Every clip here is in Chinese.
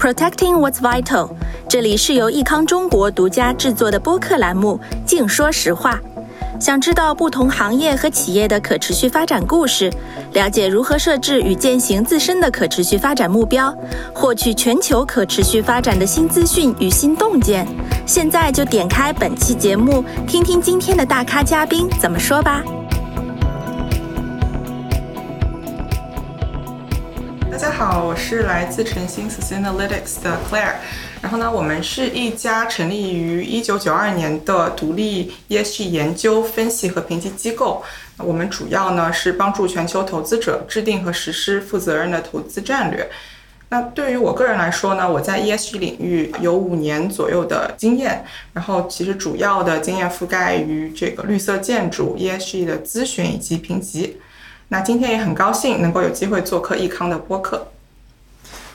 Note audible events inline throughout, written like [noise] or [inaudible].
Protecting What's Vital，这里是由益康中国独家制作的播客栏目《净说实话》。想知道不同行业和企业的可持续发展故事，了解如何设置与践行自身的可持续发展目标，获取全球可持续发展的新资讯与新洞见，现在就点开本期节目，听听今天的大咖嘉宾怎么说吧。好，我是来自晨星 Sustainalytics 的 Claire。然后呢，我们是一家成立于一九九二年的独立 ESG 研究、分析和评级机构。我们主要呢是帮助全球投资者制定和实施负责任的投资战略。那对于我个人来说呢，我在 ESG 领域有五年左右的经验，然后其实主要的经验覆盖于这个绿色建筑、ESG 的咨询以及评级。那今天也很高兴能够有机会做客益康的播客。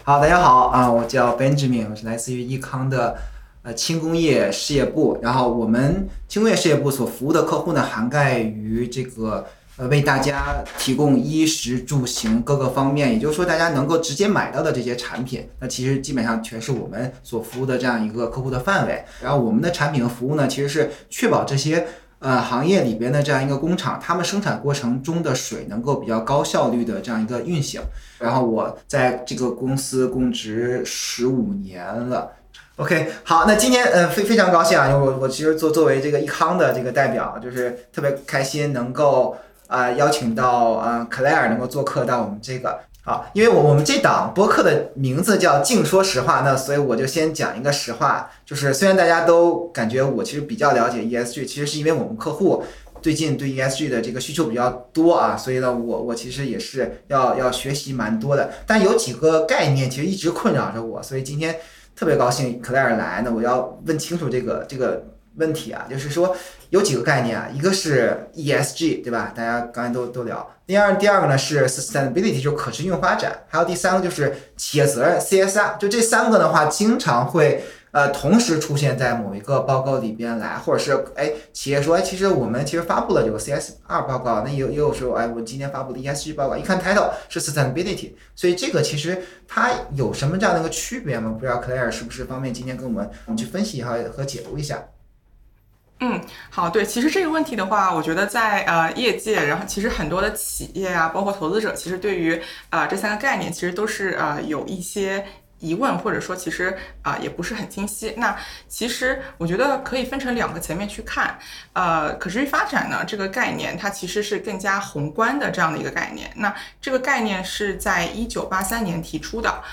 好，大家好啊，我叫 Benjamin，我是来自于益康的呃轻工业事业部。然后我们轻工业事业部所服务的客户呢，涵盖于这个呃为大家提供衣食住行各个方面，也就是说大家能够直接买到的这些产品，那其实基本上全是我们所服务的这样一个客户的范围。然后我们的产品和服务呢，其实是确保这些。呃，行业里边的这样一个工厂，他们生产过程中的水能够比较高效率的这样一个运行。然后我在这个公司供职十五年了。OK，好，那今天呃非非常高兴啊，因为我我其实作作为这个益康的这个代表，就是特别开心能够啊邀请到啊 Claire 能够做客到我们这个。好，因为我我们这档播客的名字叫“净说实话”，那所以我就先讲一个实话，就是虽然大家都感觉我其实比较了解 ESG，其实是因为我们客户最近对 ESG 的这个需求比较多啊，所以呢，我我其实也是要要学习蛮多的。但有几个概念其实一直困扰着我，所以今天特别高兴 Claire 来，那我要问清楚这个这个问题啊，就是说有几个概念啊，一个是 ESG，对吧？大家刚才都都聊。第二，第二个呢是 sustainability，就可持续发展，还有第三个就是企业责任 CSR，就这三个的话，经常会呃同时出现在某一个报告里边来，或者是哎企业说哎其实我们其实发布了这个 CSR 报告，那也有也有时候哎我今天发布的 ESG 报告，一看 title 是 sustainability，所以这个其实它有什么这样的一个区别吗？不知道 Claire 是不是方便今天跟我们我们去分析一下和解读一下。嗯，好，对，其实这个问题的话，我觉得在呃业界，然后其实很多的企业啊，包括投资者，其实对于啊这三个概念，其实都是呃有一些疑问，或者说其实啊也不是很清晰。那其实我觉得可以分成两个层面去看，呃，可持续发展呢这个概念，它其实是更加宏观的这样的一个概念。那这个概念是在一九八三年提出的。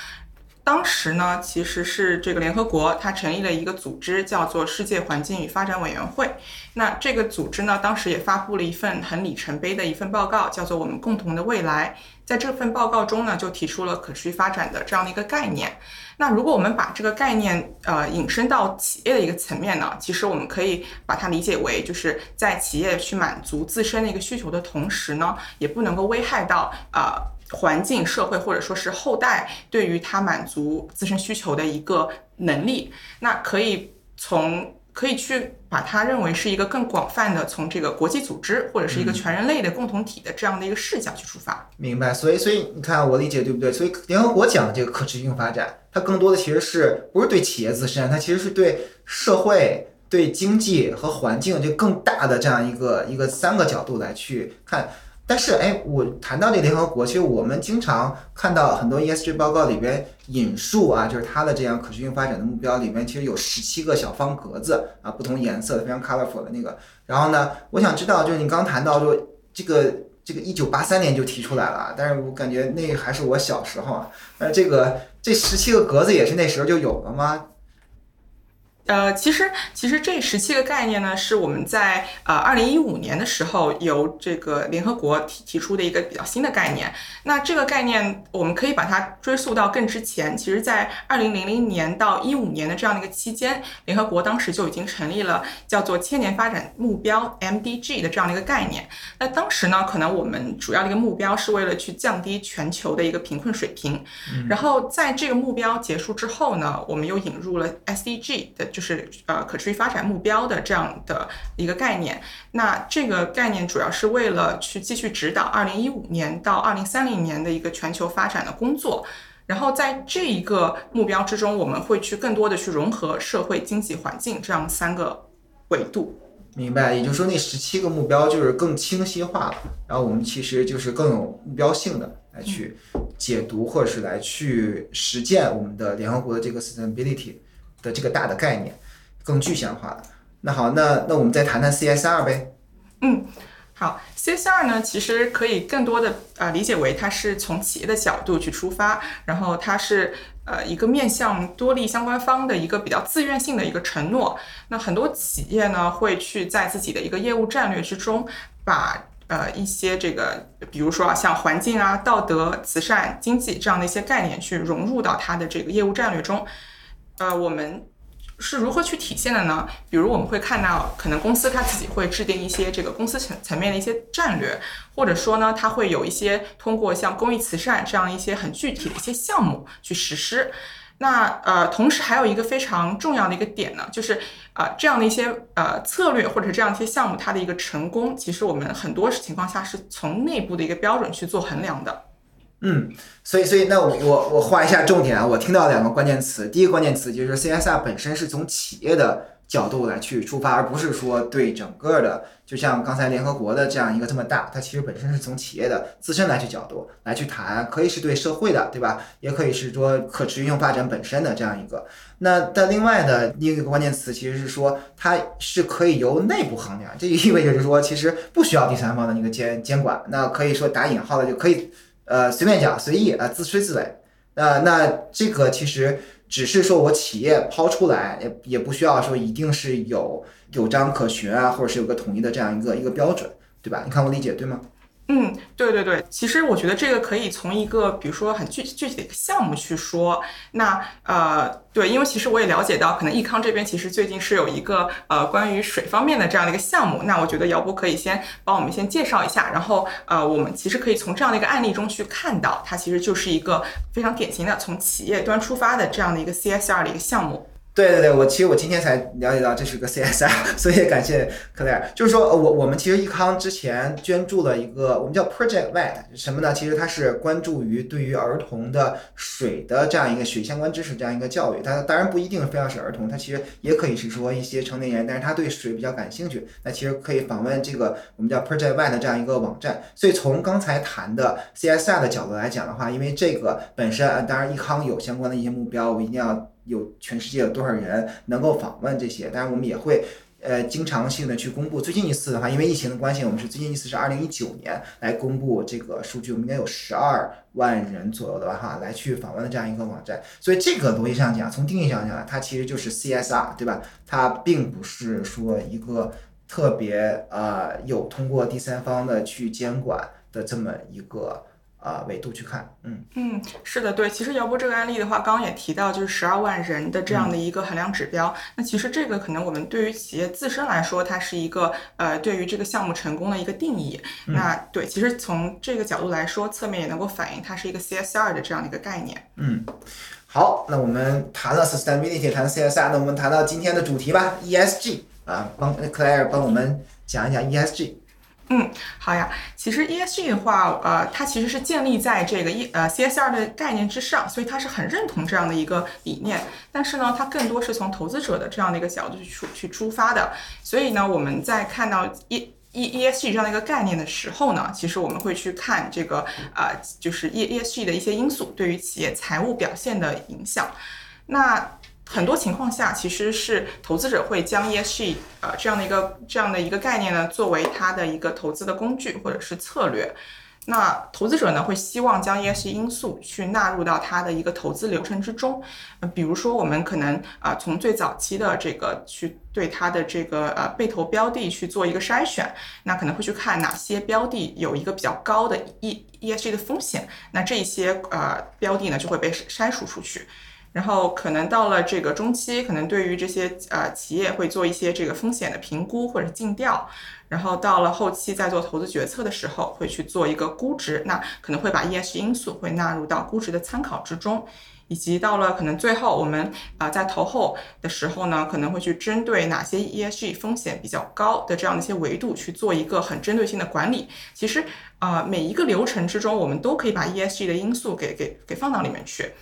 当时呢，其实是这个联合国，它成立了一个组织，叫做世界环境与发展委员会。那这个组织呢，当时也发布了一份很里程碑的一份报告，叫做《我们共同的未来》。在这份报告中呢，就提出了可持续发展的这样的一个概念。那如果我们把这个概念呃引申到企业的一个层面呢，其实我们可以把它理解为，就是在企业去满足自身的一个需求的同时呢，也不能够危害到呃。环境、社会或者说是后代对于他满足自身需求的一个能力，那可以从可以去把它认为是一个更广泛的，从这个国际组织或者是一个全人类的共同体的这样的一个视角去出发。明白，所以所以你看我理解对不对？所以联合国讲的这个可持续性发展，它更多的其实是不是对企业自身，它其实是对社会、对经济和环境就更大的这样一个一个三个角度来去看。但是，哎，我谈到这联合国，其实我们经常看到很多 ESG 报告里边引述啊，就是它的这样可持续发展的目标里面，其实有十七个小方格子啊，不同颜色的，非常 colorful 的那个。然后呢，我想知道，就是你刚谈到说这个这个一九八三年就提出来了，但是我感觉那还是我小时候啊。那这个这十七个格子也是那时候就有了吗？呃，其实其实这十七个概念呢，是我们在呃二零一五年的时候由这个联合国提提出的一个比较新的概念。那这个概念我们可以把它追溯到更之前，其实在二零零零年到一五年的这样的一个期间，联合国当时就已经成立了叫做千年发展目标 MDG 的这样的一个概念。那当时呢，可能我们主要的一个目标是为了去降低全球的一个贫困水平。然后在这个目标结束之后呢，我们又引入了 SDG 的。就是呃可持续发展目标的这样的一个概念，那这个概念主要是为了去继续指导二零一五年到二零三零年的一个全球发展的工作。然后在这一个目标之中，我们会去更多的去融合社会、经济、环境这样三个维度。明白，也就是说那十七个目标就是更清晰化了，然后我们其实就是更有目标性的来去解读或者是来去实践我们的联合国的这个 sustainability 的这个大的概念，更具象化的。那好，那那我们再谈谈 CSR 呗。嗯。好，CSR 呢，其实可以更多的呃理解为它是从企业的角度去出发，然后它是呃一个面向多利相关方的一个比较自愿性的一个承诺。那很多企业呢会去在自己的一个业务战略之中，把呃一些这个，比如说啊像环境啊、道德、慈善、经济这样的一些概念去融入到它的这个业务战略中。呃，我们。是如何去体现的呢？比如我们会看到，可能公司它自己会制定一些这个公司层层面的一些战略，或者说呢，它会有一些通过像公益慈善这样一些很具体的一些项目去实施。那呃，同时还有一个非常重要的一个点呢，就是呃这样的一些呃策略或者这样一些项目，它的一个成功，其实我们很多情况下是从内部的一个标准去做衡量的。嗯，所以所以那我我我画一下重点啊，我听到两个关键词，第一个关键词就是 CSR 本身是从企业的角度来去出发，而不是说对整个的，就像刚才联合国的这样一个这么大，它其实本身是从企业的自身来去角度来去谈，可以是对社会的，对吧？也可以是说可持续性发展本身的这样一个。那但另外的另一个关键词其实是说它是可以由内部衡量，这就意味着是说其实不需要第三方的那个监监管，那可以说打引号的就可以。呃，随便讲，随意啊，自吹自擂。那那这个其实只是说我企业抛出来，也也不需要说一定是有有章可循啊，或者是有个统一的这样一个一个标准，对吧？你看我理解对吗？嗯，对对对，其实我觉得这个可以从一个比如说很具具体的一个项目去说。那呃，对，因为其实我也了解到，可能易康这边其实最近是有一个呃关于水方面的这样的一个项目。那我觉得姚波可以先帮我们先介绍一下，然后呃，我们其实可以从这样的一个案例中去看到，它其实就是一个非常典型的从企业端出发的这样的一个 CSR 的一个项目。对对对，我其实我今天才了解到这是个 CSR，[laughs] 所以感谢克莱尔。就是说我我们其实益康之前捐助了一个我们叫 Project Wet，什么呢？其实它是关注于对于儿童的水的这样一个水相关知识这样一个教育。它当然不一定非要是儿童，它其实也可以是说一些成年人，但是他对水比较感兴趣，那其实可以访问这个我们叫 Project Wet 这样一个网站。所以从刚才谈的 CSR 的角度来讲的话，因为这个本身当然益康有相关的一些目标，我一定要。有全世界有多少人能够访问这些？当然，我们也会呃经常性的去公布。最近一次的话，因为疫情的关系，我们是最近一次是二零一九年来公布这个数据，我们应该有十二万人左右的哈来去访问的这样一个网站。所以这个逻辑上讲，从定义上讲，它其实就是 CSR，对吧？它并不是说一个特别呃有通过第三方的去监管的这么一个。啊，维度去看，嗯嗯，是的，对，其实姚波这个案例的话，刚刚也提到，就是十二万人的这样的一个衡量指标。那其实这个可能我们对于企业自身来说，它是一个呃，对于这个项目成功的一个定义。那对，其实从这个角度来说，侧面也能够反映它是一个 CSR 的这样的一个概念。嗯，好，那我们谈了 sustainability，谈 CSR，那我们谈到今天的主题吧，ESG 啊，帮 Claire 帮我们讲一讲 ESG。嗯，好呀。其实 ESG 的话，呃，它其实是建立在这个 E 呃 CSR 的概念之上，所以它是很认同这样的一个理念。但是呢，它更多是从投资者的这样的一个角度去出去出发的。所以呢，我们在看到 E E ESG 这样的一个概念的时候呢，其实我们会去看这个呃，就是 E ESG 的一些因素对于企业财务表现的影响。那很多情况下，其实是投资者会将 ESG 呃这样的一个这样的一个概念呢，作为他的一个投资的工具或者是策略。那投资者呢，会希望将 ESG 因素去纳入到他的一个投资流程之中。呃，比如说我们可能啊，从最早期的这个去对它的这个呃被投标的去做一个筛选，那可能会去看哪些标的有一个比较高的 E ESG 的风险，那这些呃标的呢就会被筛除出去。然后可能到了这个中期，可能对于这些呃企业会做一些这个风险的评估或者尽调，然后到了后期在做投资决策的时候会去做一个估值，那可能会把 ESG 因素会纳入到估值的参考之中。以及到了可能最后，我们啊在投后的时候呢，可能会去针对哪些 ESG 风险比较高的这样的一些维度去做一个很针对性的管理。其实啊每一个流程之中，我们都可以把 ESG 的因素给给给放到里面去。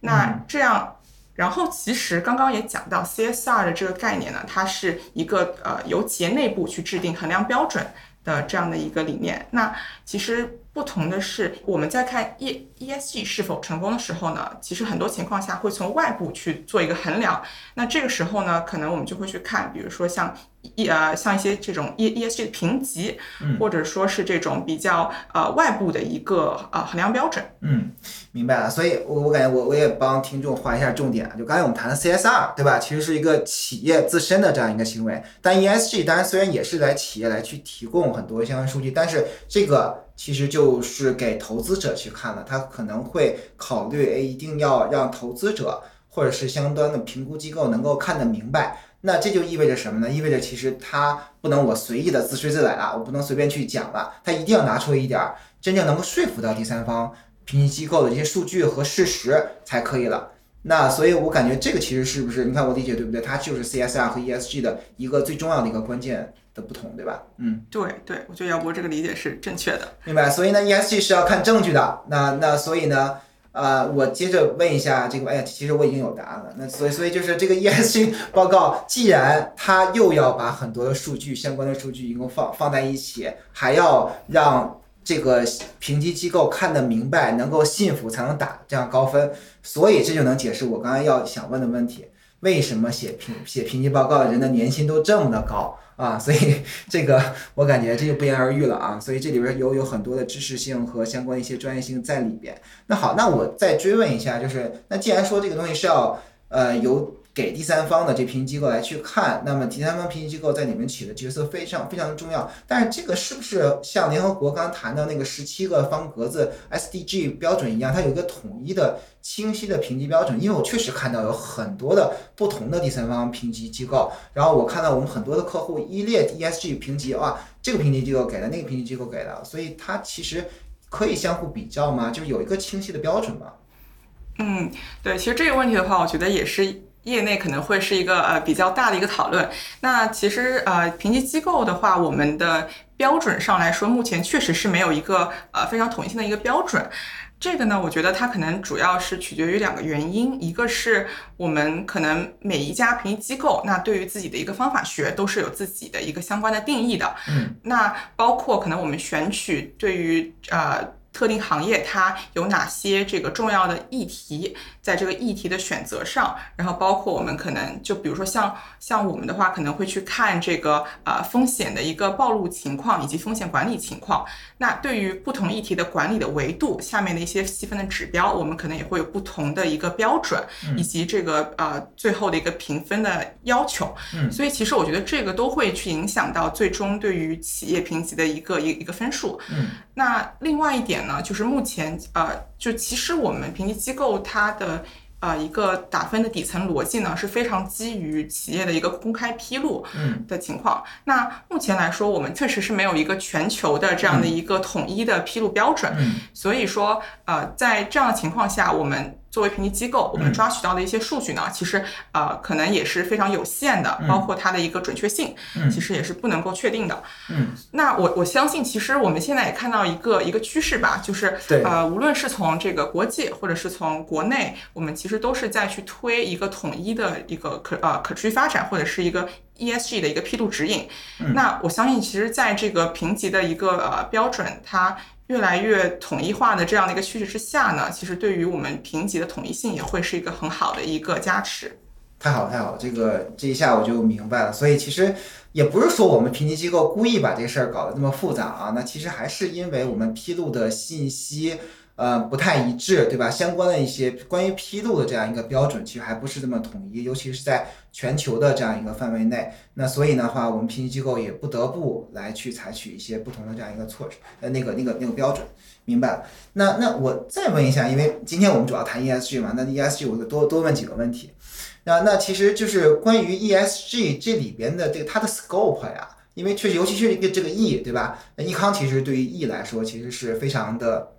那这样，然后其实刚刚也讲到 CSR 的这个概念呢，它是一个呃由企业内部去制定衡量标准的这样的一个理念。那其实。不同的是，我们在看 E E S G 是否成功的时候呢，其实很多情况下会从外部去做一个衡量。那这个时候呢，可能我们就会去看，比如说像一呃像一些这种 E E S G 的评级，或者说是这种比较呃外部的一个呃衡量标准。嗯，明白了。所以，我我感觉我我也帮听众划一下重点。就刚才我们谈的 C S R，对吧？其实是一个企业自身的这样一个行为。但 E S G 当然虽然也是来企业来去提供很多相关数据，但是这个。其实就是给投资者去看了，他可能会考虑，哎，一定要让投资者或者是相关的评估机构能够看得明白。那这就意味着什么呢？意味着其实他不能我随意的自吹自擂了，我不能随便去讲了，他一定要拿出一点真正能够说服到第三方评级机构的这些数据和事实才可以了。那所以，我感觉这个其实是不是？你看我理解对不对？它就是 CSR 和 ESG 的一个最重要的一个关键。的不同，对吧？嗯，对对，我觉得姚博这个理解是正确的。明白。所以呢，ESG 是要看证据的。那那所以呢，呃，我接着问一下这个，哎呀，其实我已经有答案了。那所以所以就是这个 [laughs] ESG 报告，既然它又要把很多的数据相关的数据一共放放在一起，还要让这个评级机构看得明白，能够信服才能打这样高分。所以这就能解释我刚才要想问的问题：为什么写评写评级报告人的年薪都这么的高？啊，[laughs] 所以这个我感觉这就不言而喻了啊，所以这里边有有很多的知识性和相关一些专业性在里边。那好，那我再追问一下，就是那既然说这个东西是要呃由。给第三方的这评级机构来去看，那么第三方评级机构在里面起的角色非常非常的重要。但是这个是不是像联合国刚谈到那个十七个方格子 SDG 标准一样，它有一个统一的清晰的评级标准？因为我确实看到有很多的不同的第三方评级机构，然后我看到我们很多的客户依列 ESG 评级，哇，这个评级机构给的，那个评级机构给的，所以它其实可以相互比较吗？就是有一个清晰的标准吗？嗯，对，其实这个问题的话，我觉得也是。业内可能会是一个呃比较大的一个讨论。那其实呃评级机构的话，我们的标准上来说，目前确实是没有一个呃非常统一性的一个标准。这个呢，我觉得它可能主要是取决于两个原因，一个是我们可能每一家评级机构，那对于自己的一个方法学都是有自己的一个相关的定义的。嗯。那包括可能我们选取对于呃。特定行业它有哪些这个重要的议题，在这个议题的选择上，然后包括我们可能就比如说像像我们的话，可能会去看这个呃风险的一个暴露情况以及风险管理情况。那对于不同议题的管理的维度，下面的一些细分的指标，我们可能也会有不同的一个标准，以及这个呃最后的一个评分的要求。嗯，所以其实我觉得这个都会去影响到最终对于企业评级的一个一一个分数。嗯，那另外一点。呢，就是目前呃，就其实我们评级机构它的呃一个打分的底层逻辑呢，是非常基于企业的一个公开披露的情况。那目前来说，我们确实是没有一个全球的这样的一个统一的披露标准。所以说呃，在这样的情况下，我们。作为评级机构，我们抓取到的一些数据呢，其实呃可能也是非常有限的，包括它的一个准确性，其实也是不能够确定的。嗯，那我我相信，其实我们现在也看到一个一个趋势吧，就是呃无论是从这个国际或者是从国内，我们其实都是在去推一个统一的一个可呃可持续发展或者是一个 ESG 的一个披露指引。那我相信，其实在这个评级的一个呃标准，它。越来越统一化的这样的一个趋势之下呢，其实对于我们评级的统一性也会是一个很好的一个加持。太好了，太好了，这个这一下我就明白了。所以其实也不是说我们评级机构故意把这事儿搞得那么复杂啊，那其实还是因为我们披露的信息呃不太一致，对吧？相关的一些关于披露的这样一个标准，其实还不是这么统一，尤其是在全球的这样一个范围内。那所以的话，我们评级机构也不得不来去采取一些不同的这样一个措施，呃，那个那个那个标准。明白了。那那我再问一下，因为今天我们主要谈 ESG 嘛，那 ESG 我就多多问几个问题。那那其实就是关于 ESG 这里边的这个它的 scope 呀，因为确实尤其是一个这个 E 对吧？那易康其实对于 E 来说其实是非常的。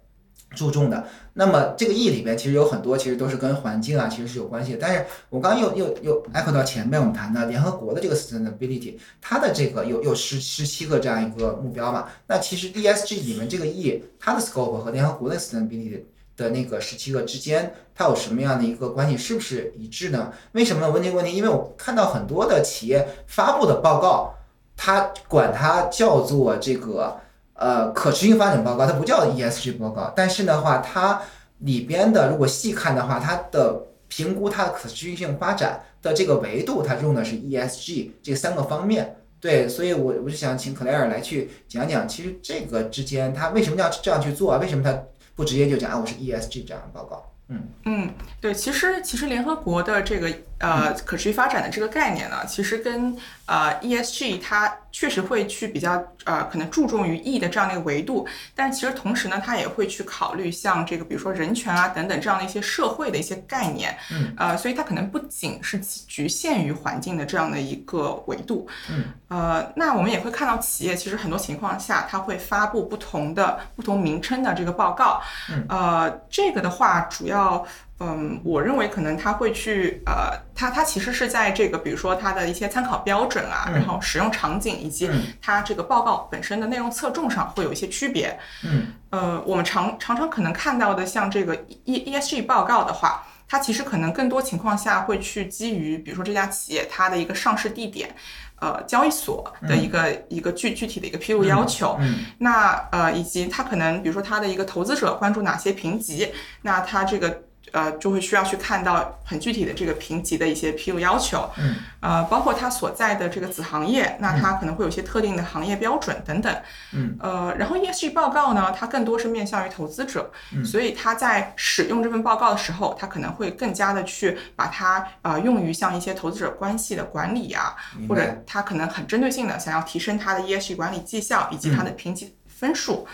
注重的，那么这个 E 里边其实有很多，其实都是跟环境啊，其实是有关系的。但是我刚又又又 echo 到前面我们谈的联合国的这个 sustainability，它的这个有有十十七个这样一个目标嘛？那其实 ESG 里面这个 E，它的 scope 和联合国的 sustainability 的那个十七个之间，它有什么样的一个关系？是不是一致呢？为什么呢？问这个问题，因为我看到很多的企业发布的报告，它管它叫做这个。呃，可持续发展报告它不叫 ESG 报告，但是的话，它里边的如果细看的话，它的评估它的可持续性发展的这个维度，它用的是 ESG 这三个方面。对，所以我我就想请克莱尔来去讲讲，其实这个之间它为什么要这样去做啊？为什么它不直接就讲啊，我是 ESG 这样的报告？嗯嗯，对，其实其实联合国的这个呃可持续发展的这个概念呢，其实跟呃 ESG 它确实会去比较呃可能注重于 E 的这样的一个维度，但其实同时呢，它也会去考虑像这个比如说人权啊等等这样的一些社会的一些概念，嗯，呃，所以它可能不仅是局限于环境的这样的一个维度，嗯，呃，那我们也会看到企业其实很多情况下它会发布不同的不同名称的这个报告，嗯，呃，这个的话主要。要，嗯，我认为可能他会去，呃，他他其实是在这个，比如说他的一些参考标准啊，然后使用场景以及他这个报告本身的内容侧重上会有一些区别。嗯，呃，我们常常常可能看到的像这个 E E S G 报告的话，它其实可能更多情况下会去基于，比如说这家企业它的一个上市地点。呃，交易所的一个一个具具体的一个披露要求，那呃，以及他可能比如说他的一个投资者关注哪些评级，那他这个。呃，就会需要去看到很具体的这个评级的一些披露要求，嗯，呃，包括它所在的这个子行业，那它可能会有一些特定的行业标准等等，嗯，呃，然后 ESG 报告呢，它更多是面向于投资者，嗯，所以他在使用这份报告的时候，他可能会更加的去把它呃用于像一些投资者关系的管理啊，或者他可能很针对性的想要提升他的 ESG 管理绩效以及他的评级分数，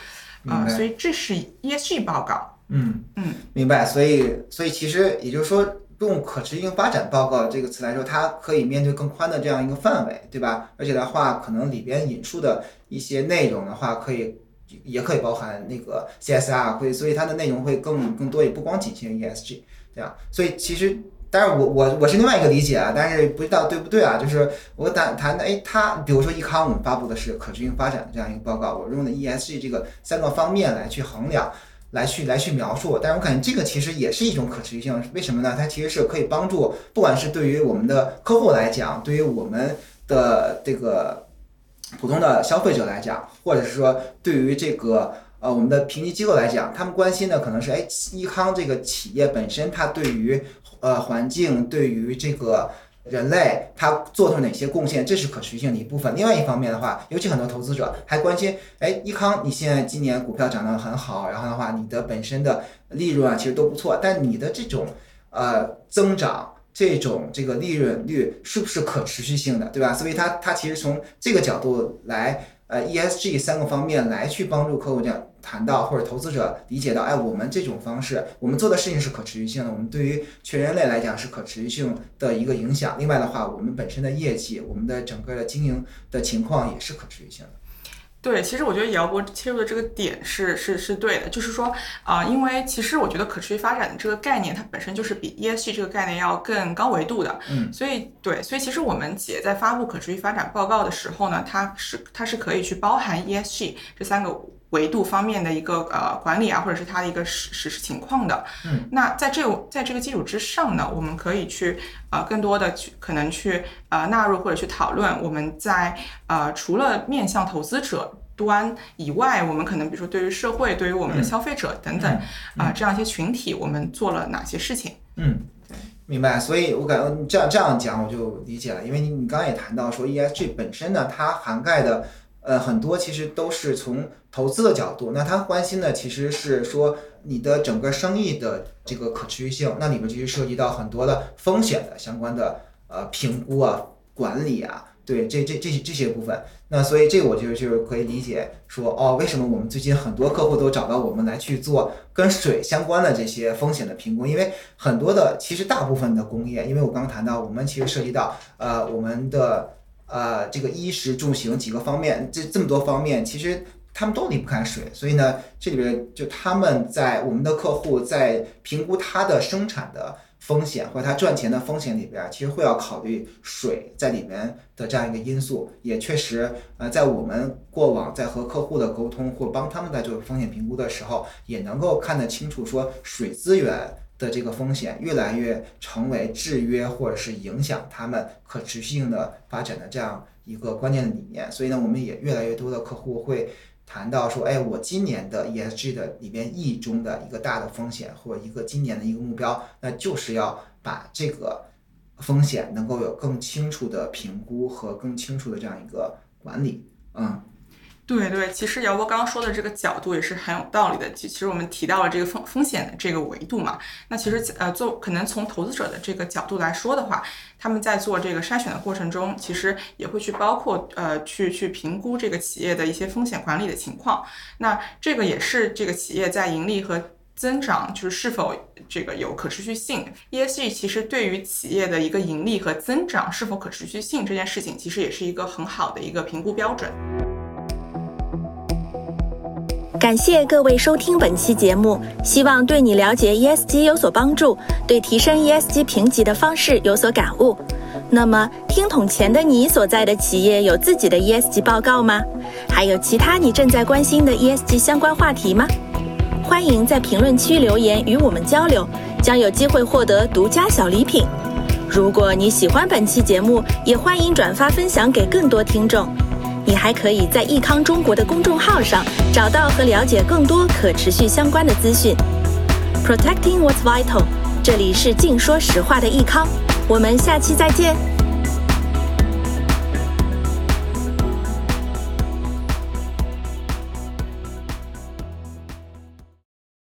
啊，所以这是 ESG 报告。嗯嗯，明白。所以，所以其实也就是说，用可持续性发展报告这个词来说，它可以面对更宽的这样一个范围，对吧？而且的话，可能里边引出的一些内容的话，可以也可以包含那个 CSR，会，所以它的内容会更更多，也不光仅限于 ESG 这样。所以其实，当然我我我是另外一个理解啊，但是不知道对不对啊？就是我谈谈的，哎，它比如说易康，我们发布的是可持续性发展的这样一个报告，我用的 ESG 这个三个方面来去衡量。来去来去描述，但是我感觉这个其实也是一种可持续性，为什么呢？它其实是可以帮助，不管是对于我们的客户来讲，对于我们的这个普通的消费者来讲，或者是说对于这个呃我们的评级机构来讲，他们关心的可能是哎，益康这个企业本身它对于呃环境，对于这个。人类他做出哪些贡献，这是可持续性的一部分。另外一方面的话，尤其很多投资者还关心，哎，益康你现在今年股票涨得很好，然后的话，你的本身的利润啊其实都不错，但你的这种呃增长，这种这个利润率是不是可持续性的，对吧？所以它它其实从这个角度来。呃，ESG 三个方面来去帮助客户这样谈到或者投资者理解到，哎，我们这种方式，我们做的事情是可持续性的，我们对于全人类来讲是可持续性的一个影响。另外的话，我们本身的业绩，我们的整个的经营的情况也是可持续性的。对，其实我觉得姚博切入的这个点是是是对的，就是说啊，因为其实我觉得可持续发展的这个概念，它本身就是比 ESG 这个概念要更高维度的，嗯，所以对，所以其实我们企业在发布可持续发展报告的时候呢，它是它是可以去包含 ESG 这三个维度方面的一个呃管理啊，或者是它的一个实实施情况的，嗯，那在这在这个基础之上呢，我们可以去呃更多的去可能去呃纳入或者去讨论我们在呃除了面向投资者。端以外，我们可能比如说对于社会、对于我们的消费者等等啊这样一些群体，我们做了哪些事情？嗯，明白。所以我感觉这样这样讲我就理解了，因为你你刚刚也谈到说 ESG 本身呢，它涵盖的呃很多其实都是从投资的角度，那他关心的其实是说你的整个生意的这个可持续性，那里面其实涉及到很多的风险的相关的呃评估啊、管理啊，对这这这些这些部分。那所以这我就就是可以理解说哦，为什么我们最近很多客户都找到我们来去做跟水相关的这些风险的评估，因为很多的其实大部分的工业，因为我刚刚谈到我们其实涉及到呃我们的呃这个衣食住行几个方面，这这么多方面其实。他们都离不开水，所以呢，这里边就他们在我们的客户在评估他的生产的风险或者他赚钱的风险里边，其实会要考虑水在里面的这样一个因素。也确实，呃，在我们过往在和客户的沟通或帮他们在做风险评估的时候，也能够看得清楚，说水资源的这个风险越来越成为制约或者是影响他们可持续性的发展的这样一个关键的理念。所以呢，我们也越来越多的客户会。谈到说，哎，我今年的 ESG 的里边 E 中的一个大的风险，或者一个今年的一个目标，那就是要把这个风险能够有更清楚的评估和更清楚的这样一个管理，嗯。对对，其实姚波刚刚说的这个角度也是很有道理的。其其实我们提到了这个风风险的这个维度嘛，那其实呃，做可能从投资者的这个角度来说的话，他们在做这个筛选的过程中，其实也会去包括呃去去评估这个企业的一些风险管理的情况。那这个也是这个企业在盈利和增长就是是否这个有可持续性。ESG 其实对于企业的一个盈利和增长是否可持续性这件事情，其实也是一个很好的一个评估标准。感谢各位收听本期节目，希望对你了解 ESG 有所帮助，对提升 ESG 评级的方式有所感悟。那么，听筒前的你所在的企业有自己的 ESG 报告吗？还有其他你正在关心的 ESG 相关话题吗？欢迎在评论区留言与我们交流，将有机会获得独家小礼品。如果你喜欢本期节目，也欢迎转发分享给更多听众。你还可以在益康中国的公众号上找到和了解更多可持续相关的资讯。Protecting what's vital，这里是净说实话的益康，我们下期再见。